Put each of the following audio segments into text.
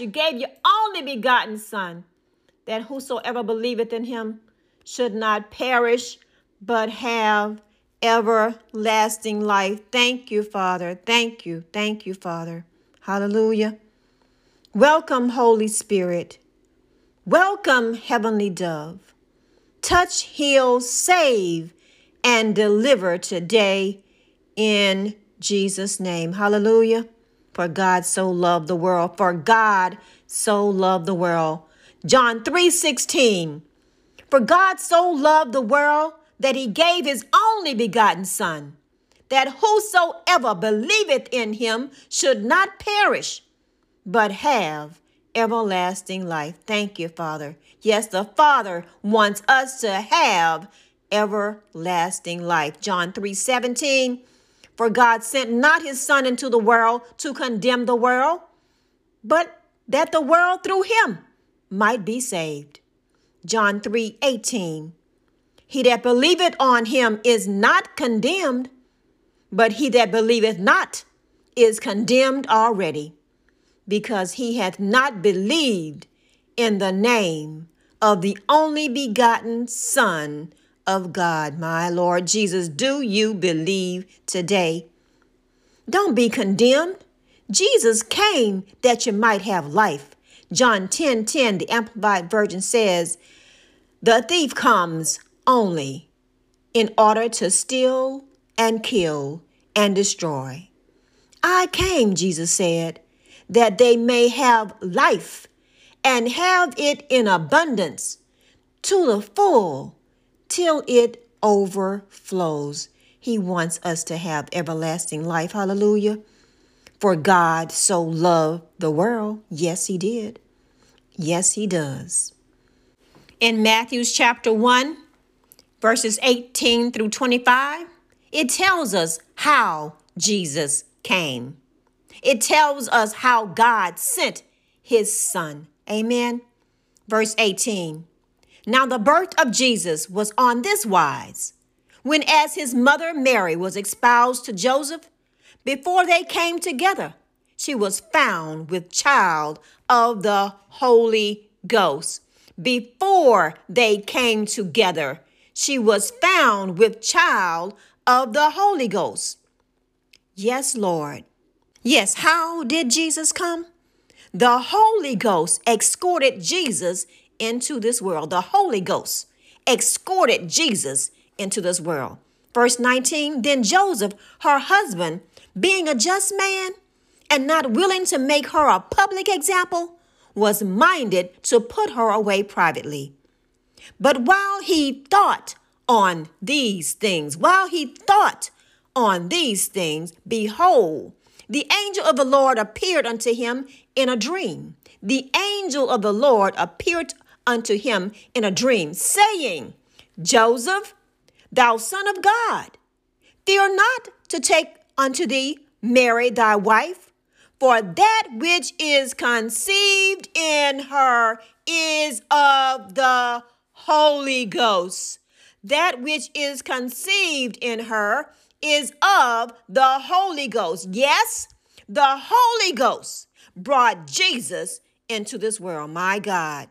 you gave your only begotten Son, that whosoever believeth in him should not perish, but have everlasting life. Thank you, Father. Thank you. Thank you, Father. Hallelujah. Welcome, Holy Spirit. Welcome, Heavenly Dove. Touch, heal, save, and deliver today in Jesus' name. Hallelujah. For God so loved the world. For God so loved the world. John 3 16. For God so loved the world that he gave his only begotten Son, that whosoever believeth in him should not perish, but have everlasting life. Thank you, Father. Yes, the Father wants us to have everlasting life. John 3 17. For God sent not his Son into the world to condemn the world, but that the world through him might be saved. John 3 18. He that believeth on him is not condemned, but he that believeth not is condemned already, because he hath not believed in the name of the only begotten Son of God, my Lord Jesus. Do you believe today? Don't be condemned. Jesus came that you might have life. John 10 10, the Amplified Version says, The thief comes only in order to steal and kill and destroy. I came, Jesus said, that they may have life and have it in abundance to the full till it overflows. He wants us to have everlasting life. Hallelujah. For God so loved the world. Yes, He did. Yes, He does. In Matthew's chapter 1, verses 18 through 25, it tells us how Jesus came. It tells us how God sent His Son. Amen. Verse 18. Now, the birth of Jesus was on this wise. When, as his mother Mary was espoused to Joseph, before they came together, she was found with child of the Holy Ghost. Before they came together, she was found with child of the Holy Ghost. Yes, Lord. Yes, how did Jesus come? The Holy Ghost escorted Jesus into this world. The Holy Ghost escorted Jesus into this world. Verse 19 Then Joseph, her husband, being a just man and not willing to make her a public example, was minded to put her away privately. But while he thought on these things, while he thought on these things, behold, the angel of the Lord appeared unto him in a dream. The angel of the Lord appeared unto him in a dream, saying, Joseph, thou son of God, fear not to take unto thee Mary thy wife, for that which is conceived in her is of the Holy Ghost. That which is conceived in her is of the Holy Ghost. Yes, the Holy Ghost brought Jesus into this world. My God.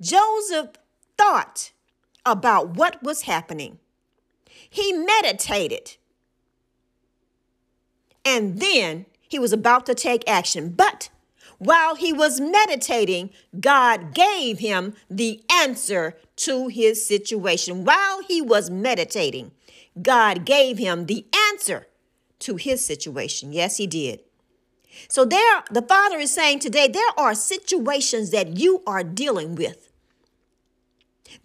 Joseph thought about what was happening. He meditated. And then he was about to take action. But while he was meditating, God gave him the answer to his situation. While he was meditating, God gave him the answer to his situation. Yes, he did. So there the father is saying today there are situations that you are dealing with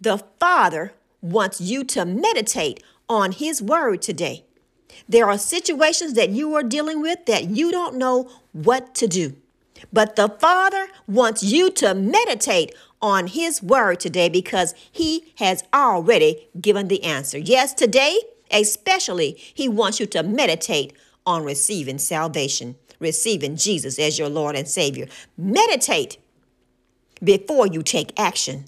the Father wants you to meditate on His Word today. There are situations that you are dealing with that you don't know what to do. But the Father wants you to meditate on His Word today because He has already given the answer. Yes, today, especially, He wants you to meditate on receiving salvation, receiving Jesus as your Lord and Savior. Meditate before you take action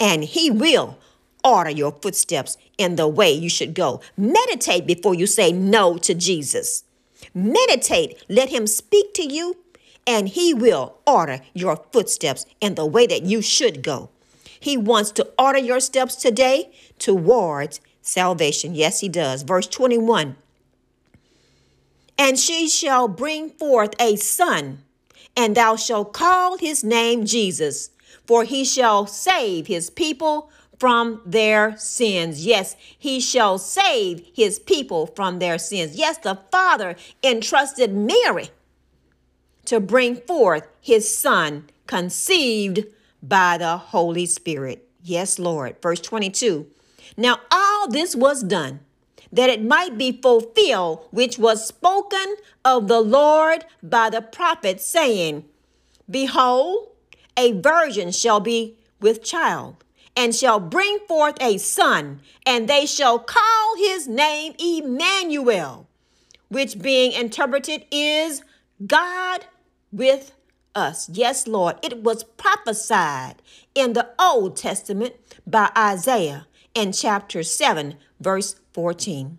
and He will order your footsteps in the way you should go. Meditate before you say no to Jesus. Meditate, let Him speak to you, and He will order your footsteps in the way that you should go. He wants to order your steps today towards salvation. Yes, He does. Verse 21 And she shall bring forth a son, and thou shalt call his name Jesus, for he shall save his people from their sins. Yes, he shall save his people from their sins. Yes, the Father entrusted Mary to bring forth his son, conceived by the Holy Spirit. Yes, Lord. Verse 22. Now, all this was done that it might be fulfilled, which was spoken of the Lord by the prophet, saying, Behold, a virgin shall be with child and shall bring forth a son, and they shall call his name Emmanuel, which being interpreted is God with us. Yes, Lord, it was prophesied in the Old Testament by Isaiah in chapter 7, verse 14.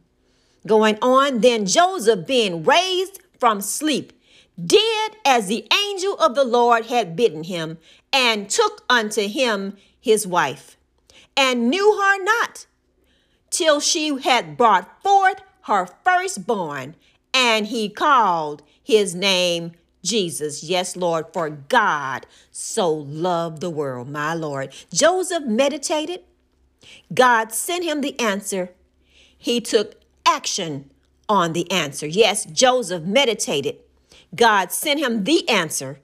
Going on, then Joseph, being raised from sleep, did as the angel of the Lord had bidden him, and took unto him his wife, and knew her not till she had brought forth her firstborn, and he called his name Jesus. Yes, Lord, for God so loved the world, my Lord. Joseph meditated. God sent him the answer. He took action on the answer. Yes, Joseph meditated. God sent him the answer,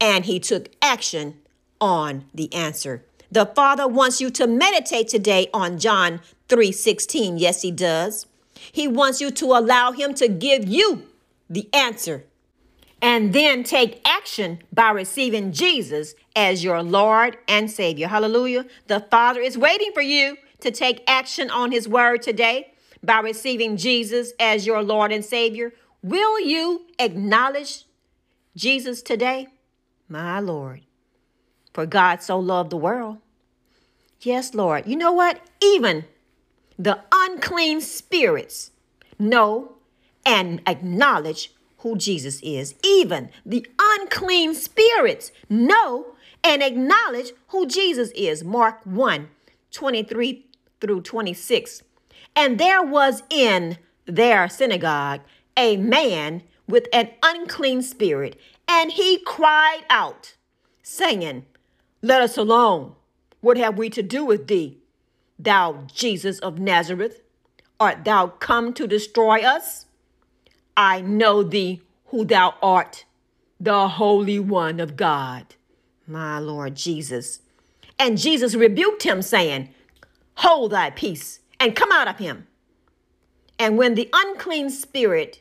and he took action on the answer. The Father wants you to meditate today on John 3:16. Yes, he does. He wants you to allow him to give you the answer and then take action by receiving Jesus as your Lord and Savior. Hallelujah. The Father is waiting for you to take action on his word today by receiving Jesus as your Lord and Savior. Will you acknowledge Jesus today? My Lord. For God so loved the world. Yes, Lord. You know what? Even the unclean spirits know and acknowledge who Jesus is. Even the unclean spirits know and acknowledge who Jesus is. Mark 1 23 through 26. And there was in their synagogue a man with an unclean spirit, and he cried out, saying, Let us alone. What have we to do with thee, thou Jesus of Nazareth? Art thou come to destroy us? I know thee who thou art, the Holy One of God. My Lord Jesus. And Jesus rebuked him, saying, Hold thy peace and come out of him. And when the unclean spirit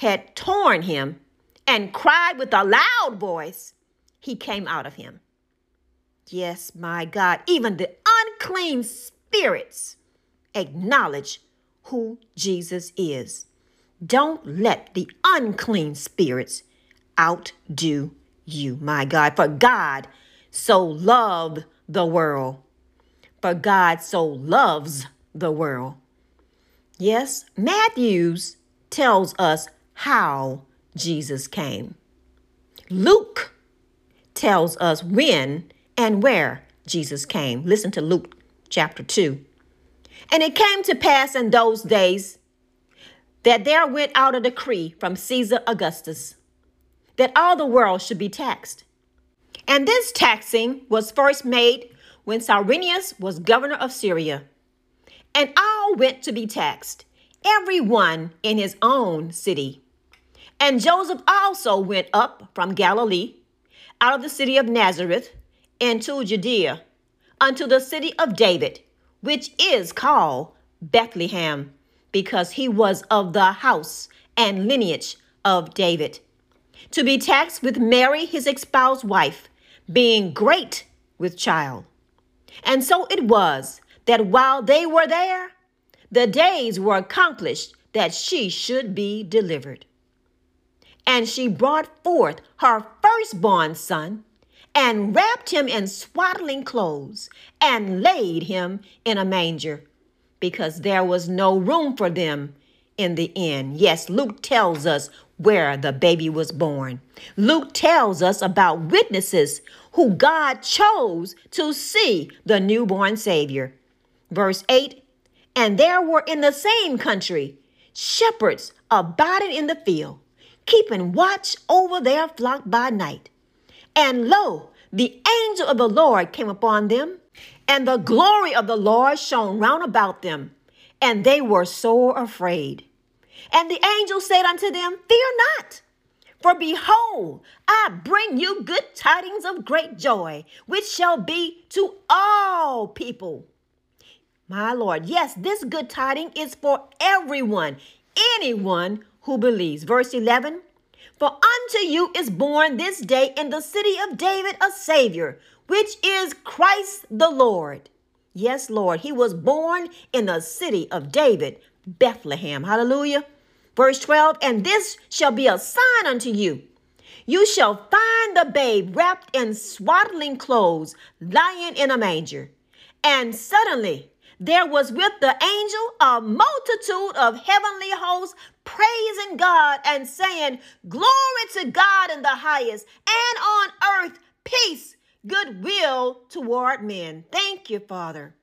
had torn him and cried with a loud voice, he came out of him. Yes, my God, even the unclean spirits acknowledge who Jesus is. Don't let the unclean spirits outdo you, my God. For God so loved the world. For God so loves the world. Yes, Matthews tells us how Jesus came. Luke tells us when and where Jesus came. Listen to Luke chapter 2. And it came to pass in those days that there went out a decree from Caesar Augustus that all the world should be taxed. And this taxing was first made when Cyrenius was governor of Syria. And all went to be taxed, every one in his own city. And Joseph also went up from Galilee, out of the city of Nazareth, into Judea, unto the city of David, which is called Bethlehem because he was of the house and lineage of David. To be taxed with Mary, his espoused wife, being great with child. And so it was that while they were there, the days were accomplished that she should be delivered. And she brought forth her firstborn son and wrapped him in swaddling clothes and laid him in a manger because there was no room for them in the inn. Yes, Luke tells us where the baby was born. Luke tells us about witnesses who God chose to see the newborn Savior. Verse 8 And there were in the same country shepherds abiding in the field, keeping watch over their flock by night. And lo, the angel of the Lord came upon them, and the glory of the Lord shone round about them, and they were sore afraid. And the angel said unto them, Fear not. For behold, I bring you good tidings of great joy, which shall be to all people. My Lord, yes, this good tiding is for everyone, anyone who believes. Verse 11 For unto you is born this day in the city of David a Savior, which is Christ the Lord. Yes, Lord, he was born in the city of David, Bethlehem. Hallelujah. Verse 12, and this shall be a sign unto you. You shall find the babe wrapped in swaddling clothes, lying in a manger. And suddenly there was with the angel a multitude of heavenly hosts praising God and saying, Glory to God in the highest, and on earth peace, goodwill toward men. Thank you, Father.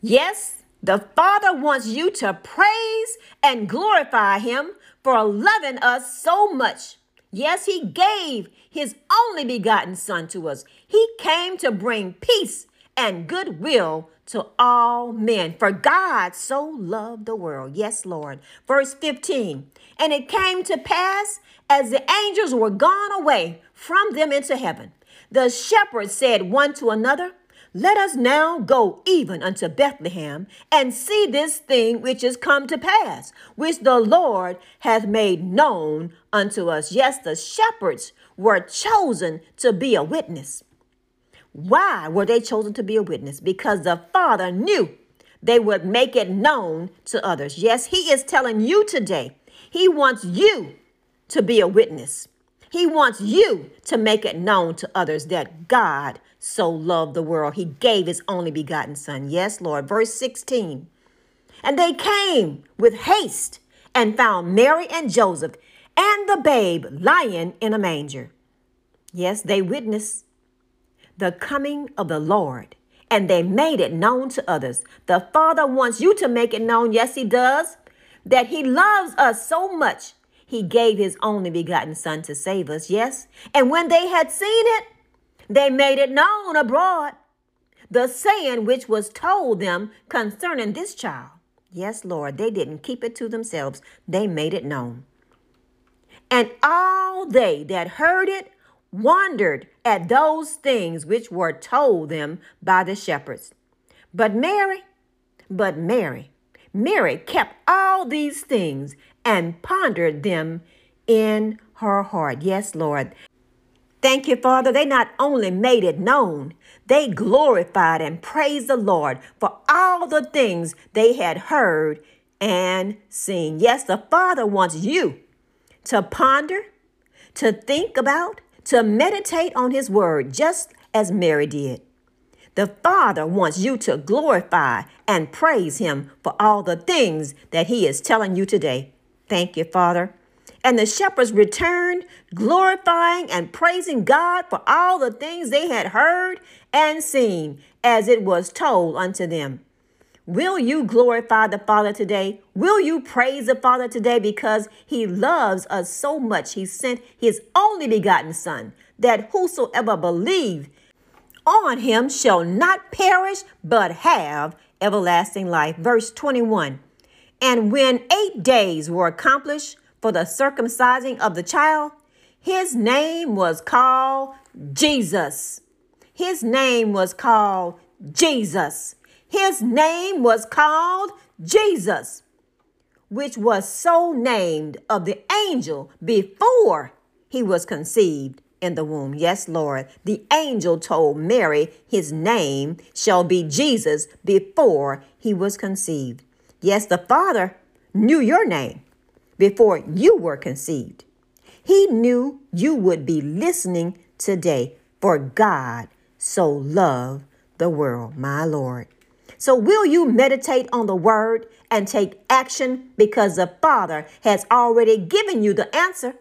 Yes, the Father wants you to praise and glorify Him for loving us so much. Yes, He gave His only begotten Son to us. He came to bring peace and goodwill to all men. For God so loved the world. Yes, Lord. Verse 15 And it came to pass as the angels were gone away from them into heaven, the shepherds said one to another, let us now go even unto Bethlehem and see this thing which is come to pass, which the Lord hath made known unto us. Yes, the shepherds were chosen to be a witness. Why were they chosen to be a witness? Because the Father knew they would make it known to others. Yes, He is telling you today, He wants you to be a witness. He wants you to make it known to others that God so loved the world. He gave his only begotten son. Yes, Lord. Verse 16. And they came with haste and found Mary and Joseph and the babe lying in a manger. Yes, they witnessed the coming of the Lord and they made it known to others. The Father wants you to make it known, yes, He does, that He loves us so much he gave his only begotten Son to save us, yes? And when they had seen it, they made it known abroad, the saying which was told them concerning this child. Yes, Lord, they didn't keep it to themselves, they made it known. And all they that heard it wondered at those things which were told them by the shepherds. But Mary, but Mary, Mary kept all these things and pondered them in her heart. Yes, Lord. Thank you, Father. They not only made it known, they glorified and praised the Lord for all the things they had heard and seen. Yes, the Father wants you to ponder, to think about, to meditate on His word, just as Mary did. The Father wants you to glorify and praise Him for all the things that He is telling you today. Thank you, Father. And the shepherds returned, glorifying and praising God for all the things they had heard and seen, as it was told unto them. Will you glorify the Father today? Will you praise the Father today because he loves us so much? He sent his only begotten Son, that whosoever believe on him shall not perish, but have everlasting life. Verse 21. And when eight days were accomplished for the circumcising of the child, his name was called Jesus. His name was called Jesus. His name was called Jesus, which was so named of the angel before he was conceived in the womb. Yes, Lord. The angel told Mary his name shall be Jesus before he was conceived. Yes, the Father knew your name before you were conceived. He knew you would be listening today, for God so loved the world, my Lord. So, will you meditate on the word and take action because the Father has already given you the answer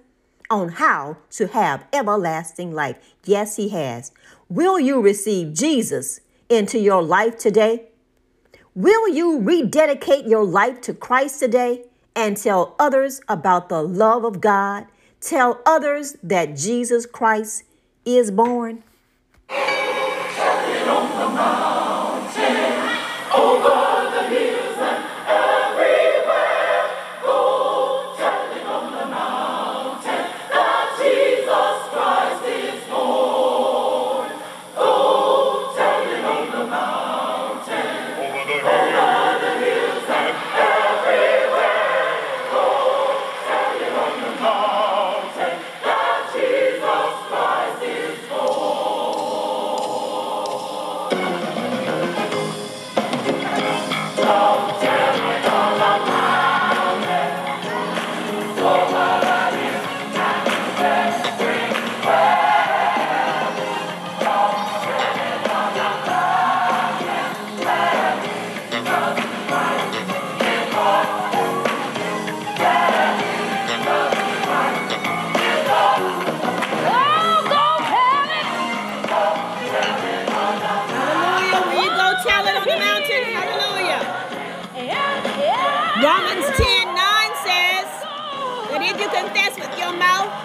on how to have everlasting life? Yes, He has. Will you receive Jesus into your life today? Will you rededicate your life to Christ today and tell others about the love of God? Tell others that Jesus Christ is born?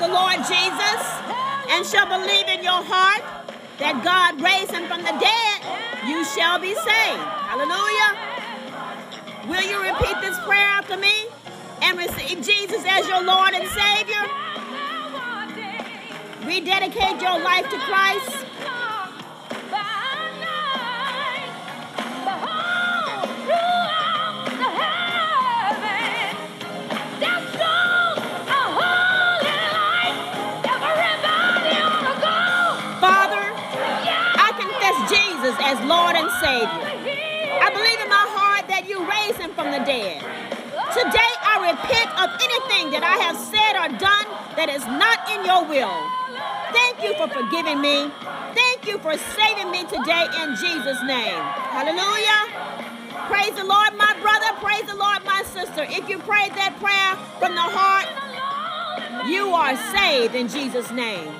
The Lord Jesus and shall believe in your heart that God raised him from the dead, you shall be saved. Hallelujah. Will you repeat this prayer after me and receive Jesus as your Lord and Savior? Rededicate your life to Christ. From the dead. Today I repent of anything that I have said or done that is not in your will. Thank you for forgiving me. Thank you for saving me today in Jesus' name. Hallelujah. Praise the Lord, my brother. Praise the Lord, my sister. If you prayed that prayer from the heart, you are saved in Jesus' name.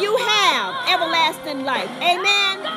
You have everlasting life. Amen.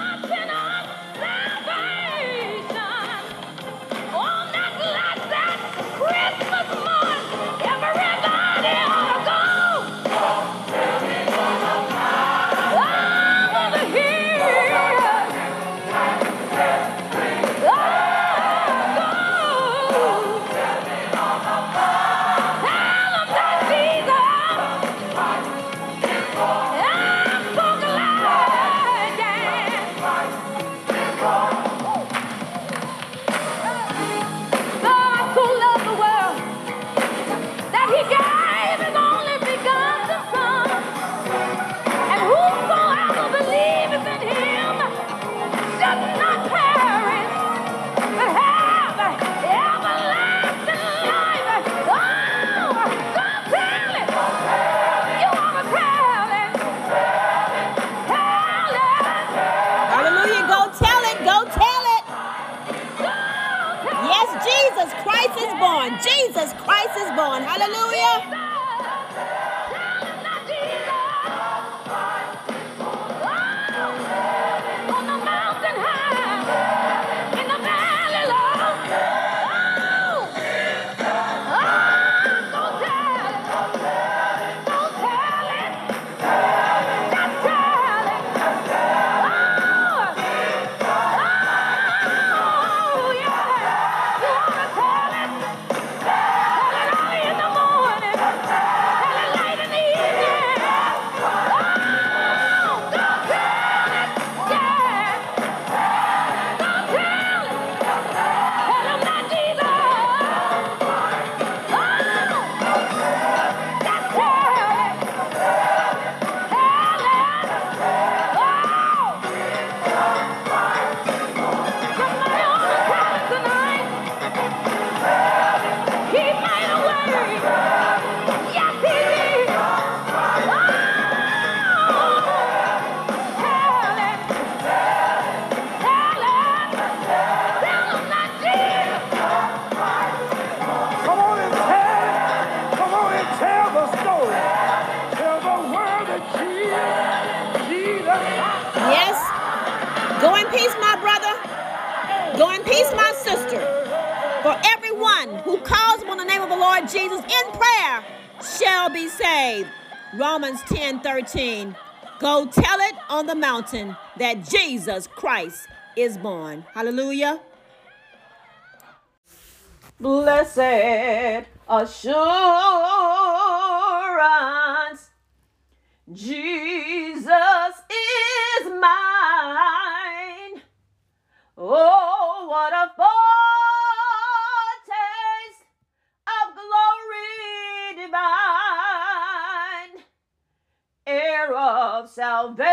That Jesus Christ is born. Hallelujah. Blessed assurance, Jesus is mine. Oh, what a foretaste of glory divine, heir of salvation,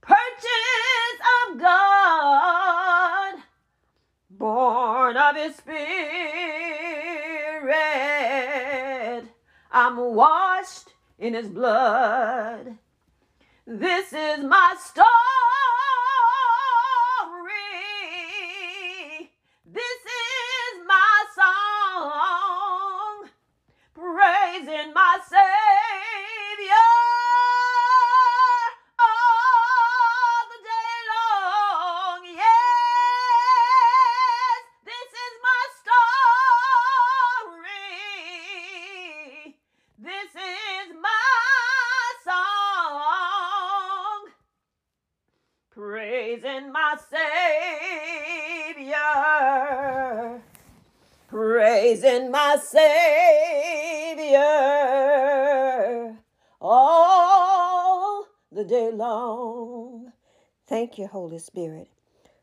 purchase of God, born of His Spirit. I'm washed in His blood. This is my story. This is my song, praising my Savior Savior all the day long. Thank you, Holy Spirit.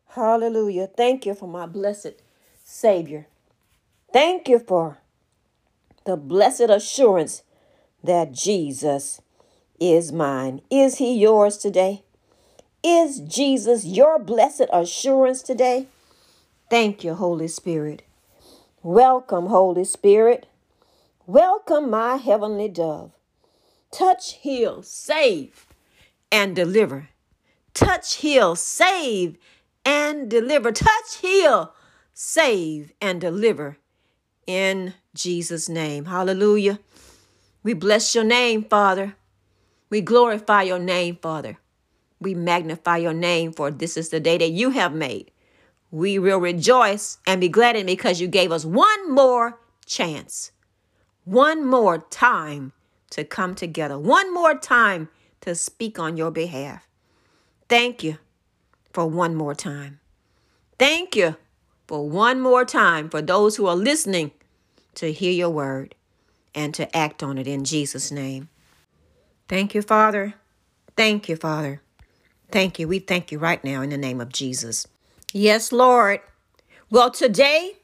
Hallelujah. Thank you for my blessed Savior. Thank you for the blessed assurance that Jesus is mine. Is he yours today? Is Jesus your blessed assurance today? Thank you, Holy Spirit. Welcome, Holy Spirit. Welcome, my heavenly dove. Touch, heal, save, and deliver. Touch, heal, save, and deliver. Touch, heal, save, and deliver in Jesus' name. Hallelujah. We bless your name, Father. We glorify your name, Father. We magnify your name, for this is the day that you have made. We will rejoice and be glad in because you gave us one more chance, one more time to come together, one more time to speak on your behalf. Thank you for one more time. Thank you for one more time for those who are listening to hear your word and to act on it in Jesus' name. Thank you, Father. Thank you, Father. Thank you. We thank you right now in the name of Jesus. Yes, Lord. Well, today,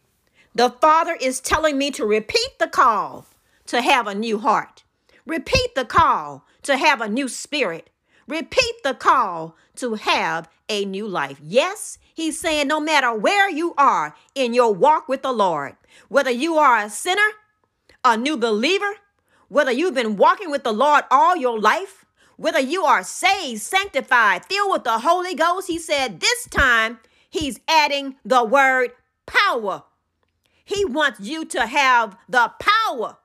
the Father is telling me to repeat the call to have a new heart. Repeat the call to have a new spirit. Repeat the call to have a new life. Yes, He's saying no matter where you are in your walk with the Lord, whether you are a sinner, a new believer, whether you've been walking with the Lord all your life, whether you are saved, sanctified, filled with the Holy Ghost, he said this time he's adding the word power. He wants you to have the power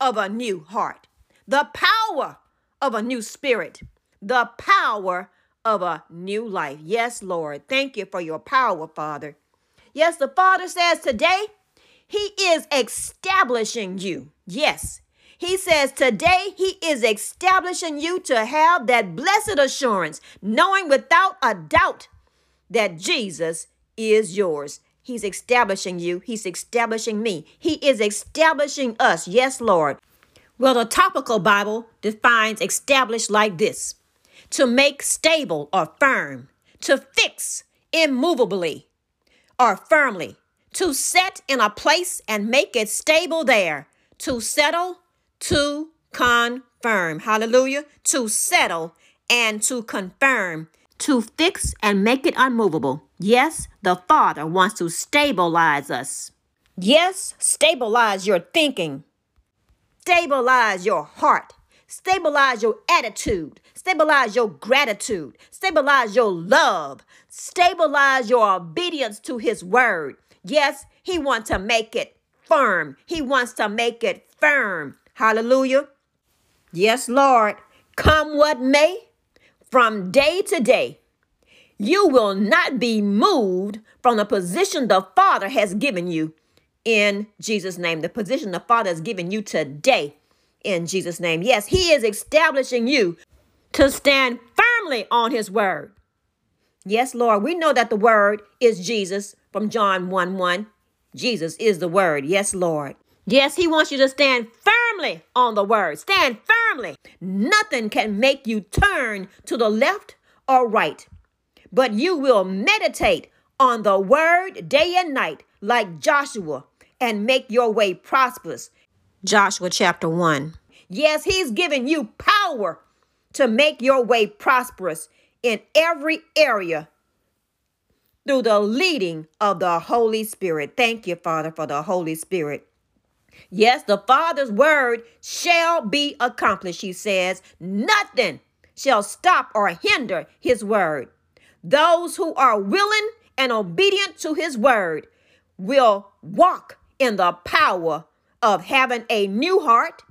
of a new heart, the power of a new spirit, the power of a new life. Yes, Lord. Thank you for your power, Father. Yes, the Father says today, He is establishing you. Yes. He says today he is establishing you to have that blessed assurance, knowing without a doubt that Jesus is yours. He's establishing you. He's establishing me. He is establishing us. Yes, Lord. Well, the topical Bible defines establish like this to make stable or firm, to fix immovably or firmly, to set in a place and make it stable there, to settle, to confirm. Hallelujah. To settle and to confirm, to fix and make it unmovable. Yes, the Father wants to stabilize us. Yes, stabilize your thinking, stabilize your heart, stabilize your attitude, stabilize your gratitude, stabilize your love, stabilize your obedience to His word. Yes, He wants to make it firm. He wants to make it firm. Hallelujah. Yes, Lord. Come what may, from day to day, You will not be moved from the position the Father has given you in Jesus' name. The position the Father has given you today in Jesus' name. Yes, He is establishing you to stand firmly on His word. Yes, Lord, we know that the word is Jesus from John 1 1. Jesus is the word. Yes, Lord. Yes, He wants you to stand firmly on the word. Stand firmly. Nothing can make you turn to the left or right, but you will meditate on the word day and night like Joshua and make your way prosperous. Joshua chapter 1. Yes, He's given you power to make your way prosperous in every area through the leading of the Holy Spirit. Thank you, Father, for the Holy Spirit. Yes, the Father's word shall be accomplished, he says. Nothing shall stop or hinder his word. Those who are willing and obedient to his word will walk in the power of having a new heart,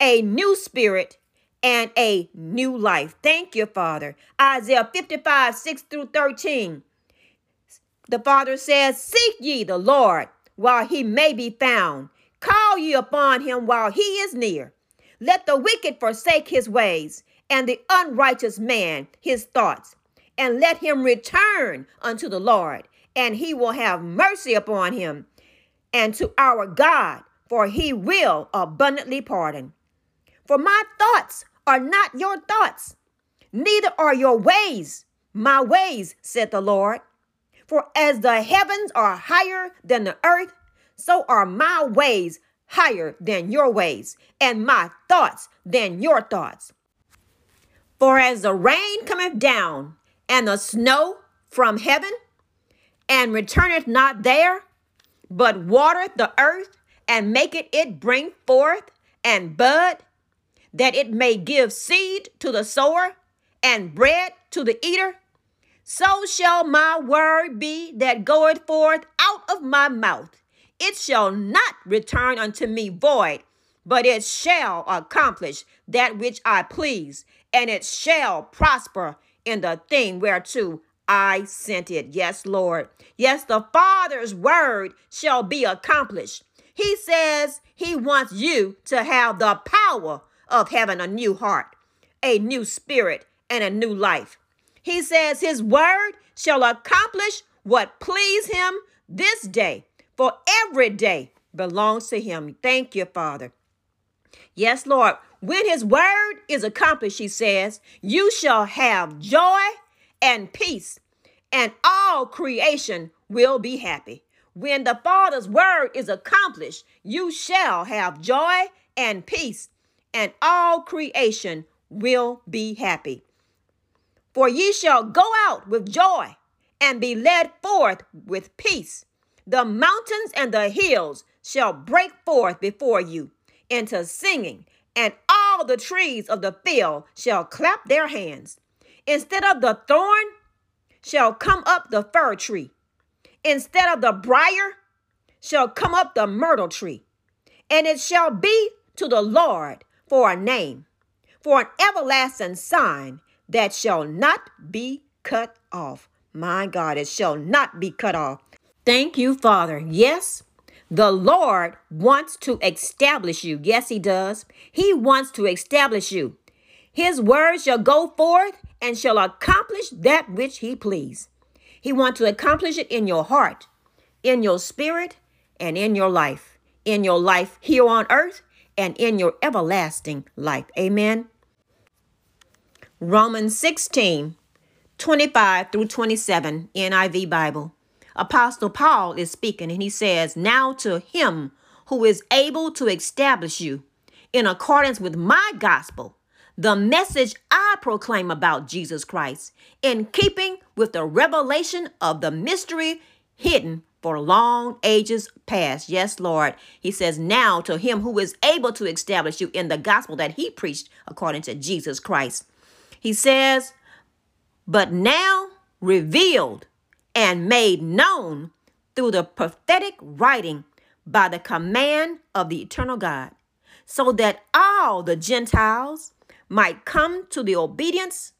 a new spirit, and a new life. Thank you, Father. Isaiah 55, 6 through 13. The Father says, Seek ye the Lord while he may be found. Call ye upon him while he is near. Let the wicked forsake his ways, and the unrighteous man his thoughts. And let him return unto the Lord, and he will have mercy upon him, and to our God, for he will abundantly pardon. For my thoughts are not your thoughts, neither are your ways my ways, said the Lord. For as the heavens are higher than the earth, so are my ways higher than your ways, and my thoughts than your thoughts. For as the rain cometh down, and the snow from heaven, and returneth not there, but watereth the earth, and maketh it bring forth and bud, that it may give seed to the sower, and bread to the eater, so shall my word be that goeth forth out of my mouth. It shall not return unto me void, but it shall accomplish that which I please, and it shall prosper in the thing whereto I sent it. Yes, Lord. Yes, the Father's word shall be accomplished. He says he wants you to have the power of having a new heart, a new spirit, and a new life. He says his word shall accomplish what please him this day, for every day belongs to him. Thank you, Father. Yes, Lord. When his word is accomplished, he says, you shall have joy and peace, and all creation will be happy. When the Father's word is accomplished, you shall have joy and peace, and all creation will be happy. For ye shall go out with joy and be led forth with peace. The mountains and the hills shall break forth before you into singing, and all the trees of the field shall clap their hands. Instead of the thorn shall come up the fir tree. Instead of the brier shall come up the myrtle tree. And it shall be to the Lord for a name, for an everlasting sign that shall not be cut off. My God, it shall not be cut off. Thank you, Father. Yes, the Lord wants to establish you. Yes, He does. He wants to establish you. His word shall go forth and shall accomplish that which He please. He wants to accomplish it in your heart, in your spirit, and in your life. In your life here on earth and in your everlasting life. Amen. Romans 16, 25 through 27, NIV Bible. Apostle Paul is speaking and he says, Now to him who is able to establish you in accordance with my gospel, the message I proclaim about Jesus Christ, in keeping with the revelation of the mystery hidden for long ages past. Yes, Lord. He says, Now to him who is able to establish you in the gospel that he preached according to Jesus Christ. He says, but now revealed and made known through the prophetic writing by the command of the eternal God, so that all the Gentiles might come to the obedience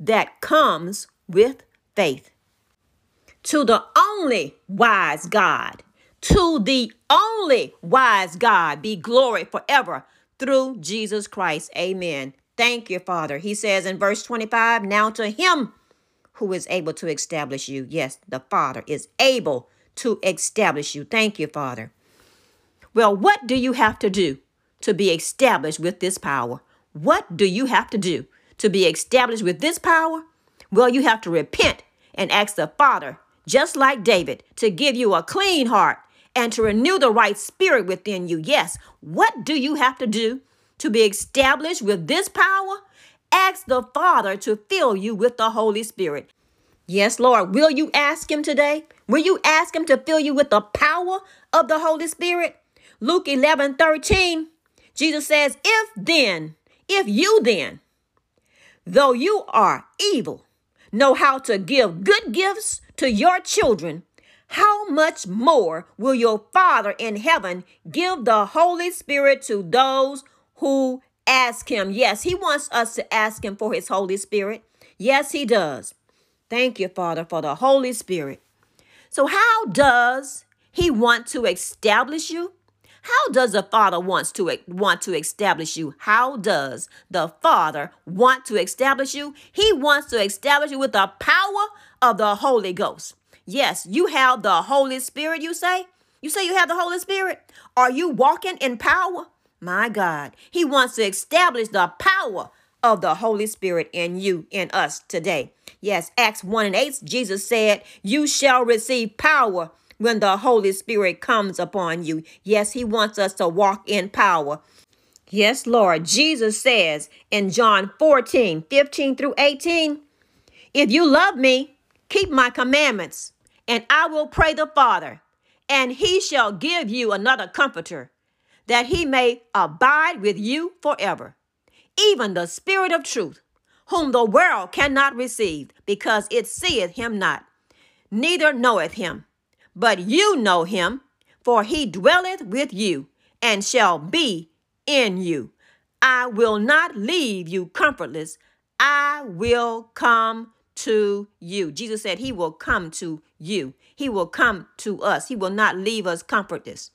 that comes with faith. To the only wise God, to the only wise God be glory forever through Jesus Christ. Amen. Thank you, Father. He says in verse 25, now to him who is able to establish you. Yes, the Father is able to establish you. Thank you, Father. Well, what do you have to do to be established with this power? What do you have to do to be established with this power? Well, you have to repent and ask the Father, just like David, to give you a clean heart and to renew the right spirit within you. Yes, what do you have to do to be established with this power? Ask the Father to fill you with the Holy Spirit. Yes, Lord. Will you ask Him today? Will you ask Him to fill you with the power of the Holy Spirit? Luke 11 13, Jesus says, If then, if you then, though you are evil, know how to give good gifts to your children, how much more will your Father in heaven give the Holy Spirit to those who ask Him? Yes, He wants us to ask Him for His Holy Spirit. Yes, He does. Thank you, Father, for the Holy Spirit. So, how does He want to establish you? How does the Father wants to want to establish you? How does the Father want to establish you? He wants to establish you with the power of the Holy Ghost. Yes, you have the Holy Spirit, you say? You say you have the Holy Spirit? Are you walking in power? My God, He wants to establish the power of the Holy Spirit in you, in us today. Yes, Acts 1 and 8, Jesus said, You shall receive power when the Holy Spirit comes upon you. Yes, He wants us to walk in power. Yes, Lord. Jesus says in John 14, 15 through 18, If you love me, keep my commandments, and I will pray the Father, and he shall give you another comforter, that he may abide with you forever. Even the Spirit of truth, whom the world cannot receive, because it seeth him not, neither knoweth him but you know him, for he dwelleth with you and shall be in you. I will not leave you comfortless. I will come to you. Jesus said he will come to you. He will come to us. He will not leave us comfortless.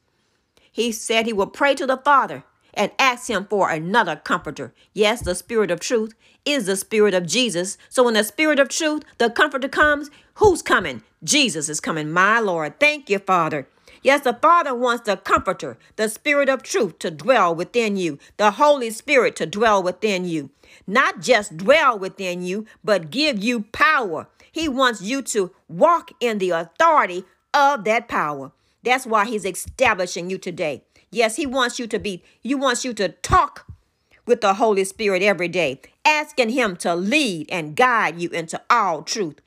He said he will pray to the Father and ask him for another comforter. Yes, the spirit of truth is the spirit of Jesus. So when the spirit of truth, the comforter comes, who's coming? Jesus is coming, my Lord. Thank you, Father. Yes, the Father wants the Comforter, the Spirit of truth, to dwell within you, the Holy Spirit to dwell within you. Not just dwell within you, but give you power. He wants you to walk in the authority of that power. That's why He's establishing you today. Yes, He wants you to be, He wants you to talk with the Holy Spirit every day, asking Him to lead and guide you into all truth.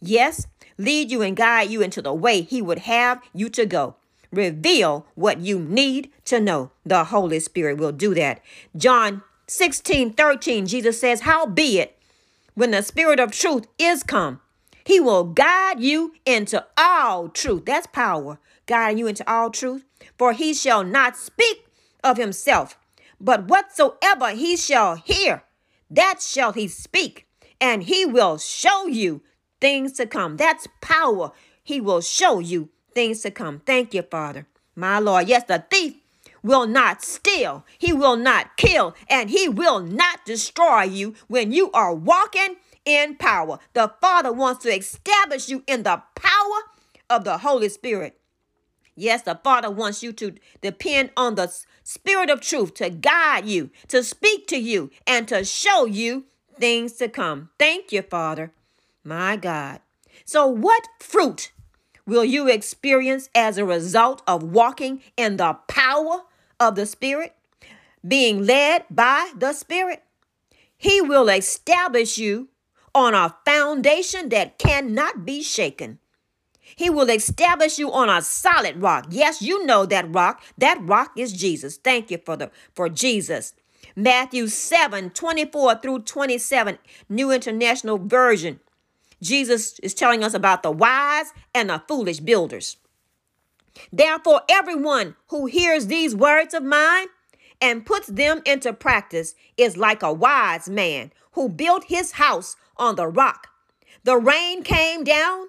Yes, lead you and guide you into the way He would have you to go. Reveal what you need to know. The Holy Spirit will do that. John 16 13, Jesus says, Howbeit, when the Spirit of truth is come, He will guide you into all truth. That's power, guiding you into all truth. For He shall not speak of Himself, but whatsoever He shall hear, that shall He speak, and He will show you things to come. That's power. He will show you things to come. Thank you, Father. My Lord. Yes, the thief will not steal, he will not kill, and he will not destroy you when you are walking in power. The Father wants to establish you in the power of the Holy Spirit. Yes, the Father wants you to depend on the Spirit of truth to guide you, to speak to you, and to show you things to come. Thank you, Father. My God. So, what fruit will you experience as a result of walking in the power of the Spirit, being led by the Spirit? He will establish you on a foundation that cannot be shaken. He will establish you on a solid rock. Yes, you know that rock. That rock is Jesus. Thank you for the for Jesus. Matthew 7, 24 through 27, New International Version. Jesus is telling us about the wise and the foolish builders. Therefore, everyone who hears these words of mine and puts them into practice is like a wise man who built his house on the rock. The rain came down,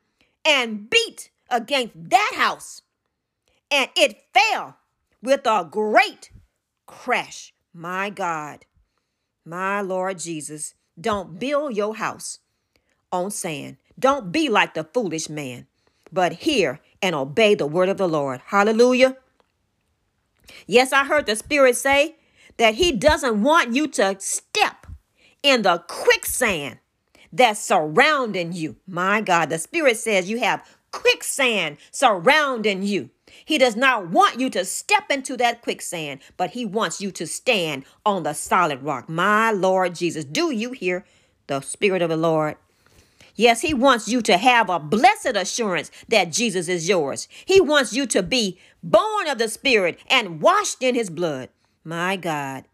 and beat against that house, and it fell with a great crash. My God, my Lord Jesus, don't build your house on sand. Don't be like the foolish man, but hear and obey the word of the Lord. Hallelujah. Yes, I heard the Spirit say that He doesn't want you to step in the quicksand that's surrounding you. My God, the Spirit says you have quicksand surrounding you. He does not want you to step into that quicksand, but He wants you to stand on the solid rock. My Lord Jesus, do you hear the Spirit of the Lord? Yes, He wants you to have a blessed assurance that Jesus is yours. He wants you to be born of the Spirit and washed in His blood. My God.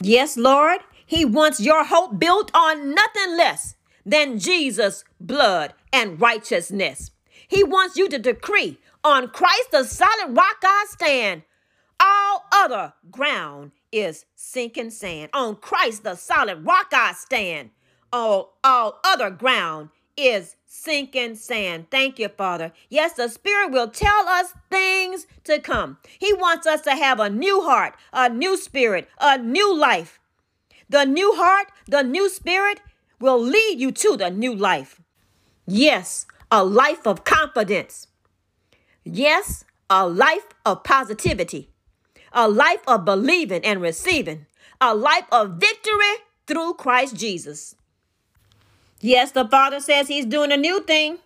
Yes, Lord, He wants your hope built on nothing less than Jesus' blood and righteousness. He wants you to decree on Christ the solid rock I stand. All other ground is sinking sand. On Christ the solid rock I stand. All, all other ground is sinking sand. Thank you, Father. Yes, the Spirit will tell us things to come. He wants us to have a new heart, a new spirit, a new life. The new heart, the new spirit will lead you to the new life. Yes, a life of confidence. Yes, a life of positivity. A life of believing and receiving. A life of victory through Christ Jesus. Yes, the Father says He's doing a new thing.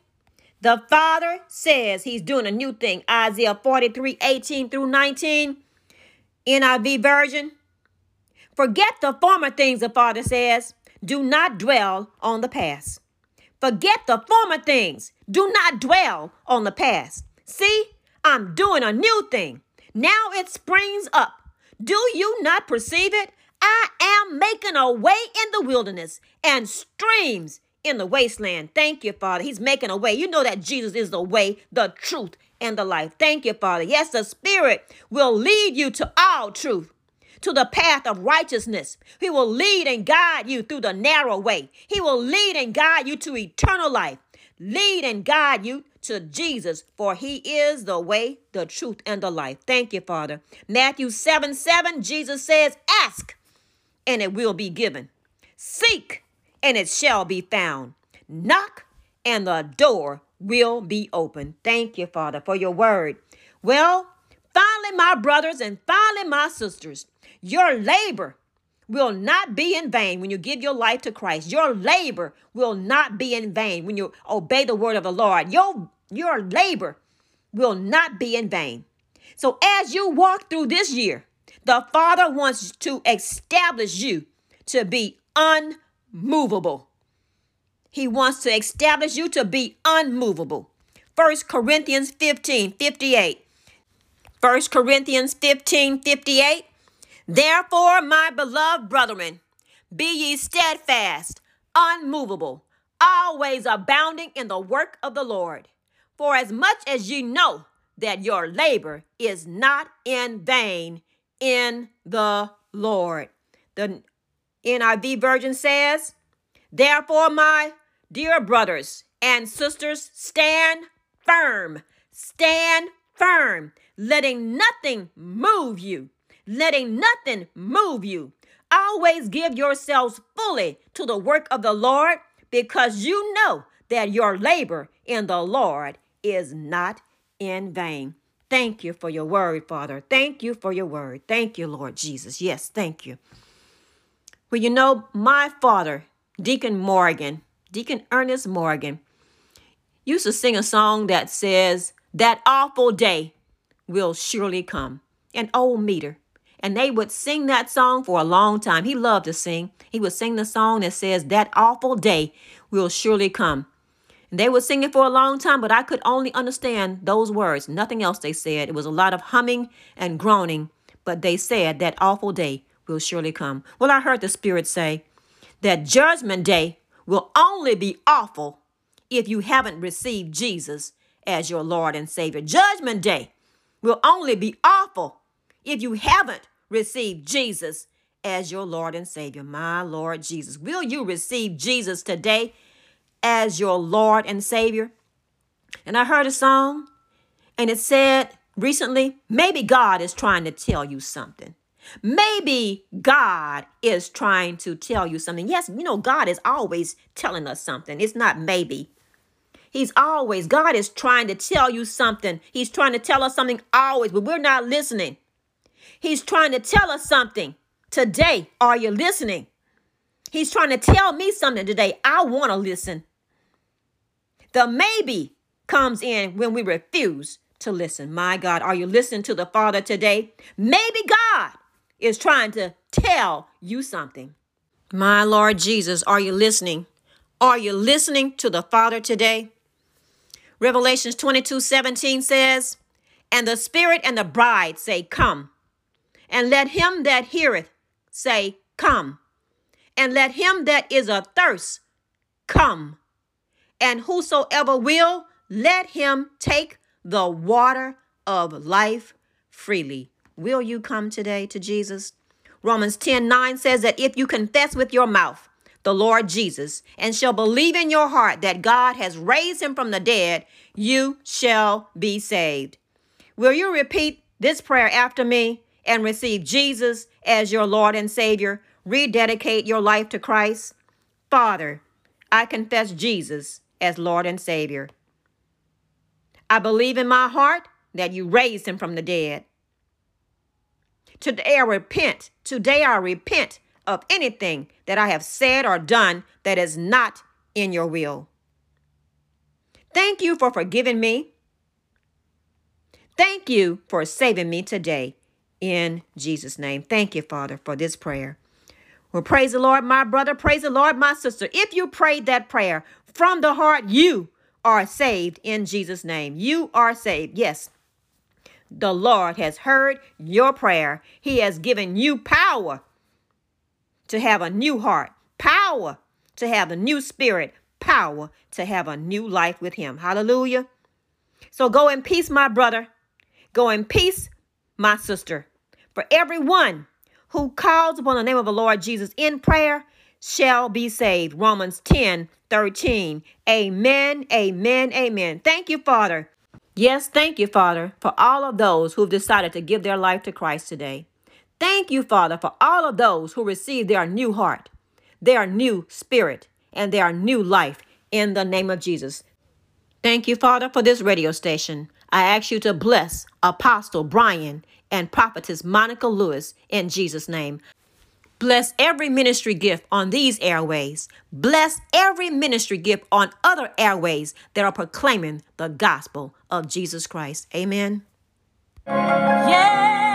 The Father says He's doing a new thing. Isaiah 43 18 through 19, NIV version. Forget the former things, the Father says. Do not dwell on the past. Forget the former things. Do not dwell on the past. See, I'm doing a new thing. Now it springs up. Do you not perceive it? I am making a way in the wilderness and streams in the wasteland. Thank you, Father. He's making a way. You know that Jesus is the way, the truth, and the life. Thank you, Father. Yes, the Spirit will lead you to all truth, to the path of righteousness. He will lead and guide you through the narrow way. He will lead and guide you to eternal life. Lead and guide you to Jesus, for he is the way, the truth, and the life. Thank you, Father. Matthew 7 7, Jesus says, Ask, and it will be given. Seek, and it shall be found. Knock, and the door will be open. Thank you, Father, for your word. Well, finally, my brothers and finally, my sisters, your labor will not be in vain when you give your life to Christ. Your labor will not be in vain when you obey the word of the Lord. Your, your labor will not be in vain. So as you walk through this year, the Father wants to establish you to be unmovable. He wants to establish you to be unmovable. 1 Corinthians 15 58. 1 Corinthians 15 58. Therefore, my beloved brethren, be ye steadfast, unmovable, always abounding in the work of the Lord. For as much as ye know that your labor is not in vain in the Lord. The NIV version says, Therefore, my dear brothers and sisters, stand firm. Stand firm, letting nothing move you. Letting nothing move you. Always give yourselves fully to the work of the Lord because you know that your labor in the Lord is not in vain. Thank you for your word, Father. Thank you for your word. Thank you, Lord Jesus. Yes, thank you. Well, you know, my father, Deacon Morgan, Deacon Ernest Morgan, used to sing a song that says, That awful day will surely come. An old meter. And they would sing that song for a long time. He loved to sing. He would sing the song that says, That awful day will surely come. And they would sing it for a long time, but I could only understand those words, nothing else they said. It was a lot of humming and groaning, but they said that awful day will surely come. Well, I heard the Spirit say that judgment day will only be awful if you haven't received Jesus as your Lord and Savior. Judgment day will only be awful if you haven't received Jesus as your Lord and Savior. My Lord Jesus. Will you receive Jesus today as your Lord and Savior? And I heard a song and it said recently, maybe God is trying to tell you something. Maybe God is trying to tell you something. Yes, you know, God is always telling us something. It's not maybe. He's always, God is trying to tell you something. He's trying to tell us something always, but we're not listening. He's trying to tell us something today. Are you listening? He's trying to tell me something today. I want to listen. The maybe comes in when we refuse to listen. My God, are you listening to the Father today? Maybe God is trying to tell you something. My Lord Jesus, are you listening? Are you listening to the Father today? Revelations 22 17 says, And the Spirit and the bride say, Come. And let him that heareth say, Come. And let him that is athirst come. And whosoever will, let him take the water of life freely. Will you come today to Jesus? Romans 10 9 says that if you confess with your mouth the Lord Jesus and shall believe in your heart that God has raised him from the dead, you shall be saved. Will you repeat this prayer after me and receive Jesus as your Lord and Savior? Rededicate your life to Christ? Father, I confess Jesus as Lord and Savior. I believe in my heart that you raised him from the dead. Today I repent. Today I repent of anything that I have said or done that is not in your will. Thank you for forgiving me. Thank you for saving me today in Jesus' name. Thank you, Father, for this prayer. Well, praise the Lord, my brother. Praise the Lord, my sister. If you prayed that prayer from the heart, you are saved in Jesus' name. You are saved. Yes, the Lord has heard your prayer. He has given you power to have a new heart, power to have a new spirit, power to have a new life with Him. Hallelujah. So go in peace, my brother. Go in peace, my sister. For everyone who calls upon the name of the Lord Jesus in prayer shall be saved. Romans 10 13. Amen, amen, amen. Thank you, Father. Yes, thank you, Father, for all of those who've decided to give their life to Christ today. Thank you, Father, for all of those who receive their new heart, their new spirit, and their new life in the name of Jesus. Thank you, Father, for this radio station. I ask you to bless Apostle Brian and Prophetess Monica Lewis in Jesus' name. Bless every ministry gift on these airways. Bless every ministry gift on other airways that are proclaiming the gospel of Jesus Christ. Amen. Yeah.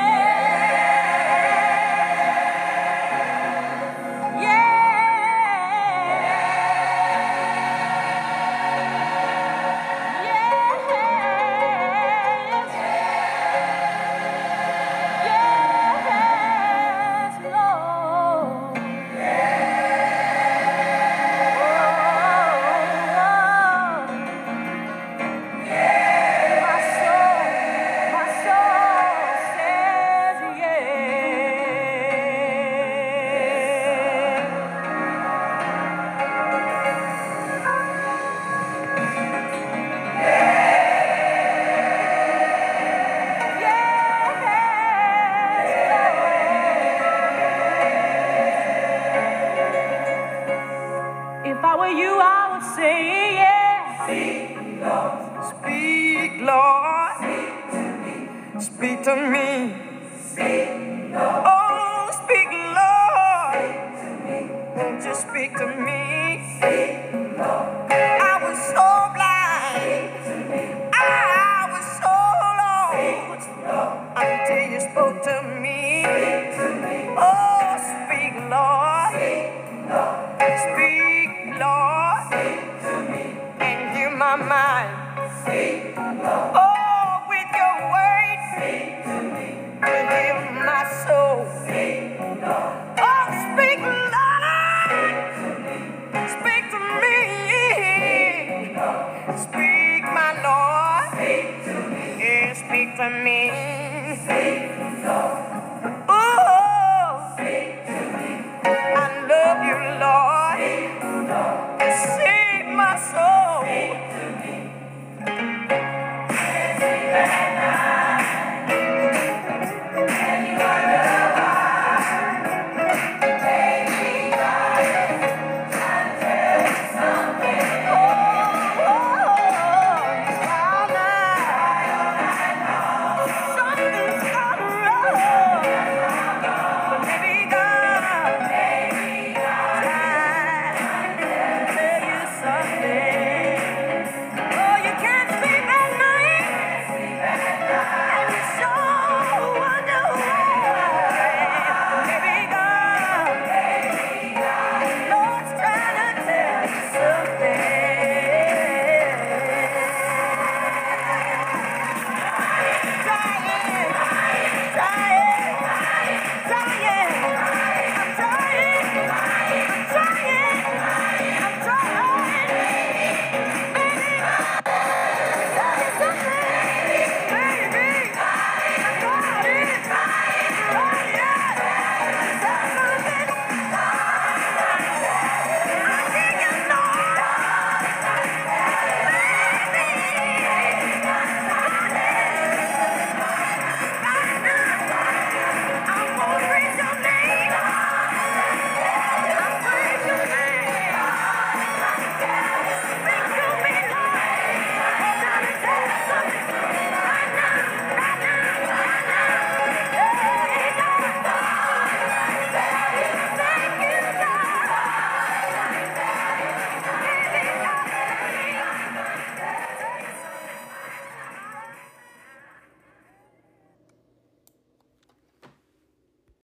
To me.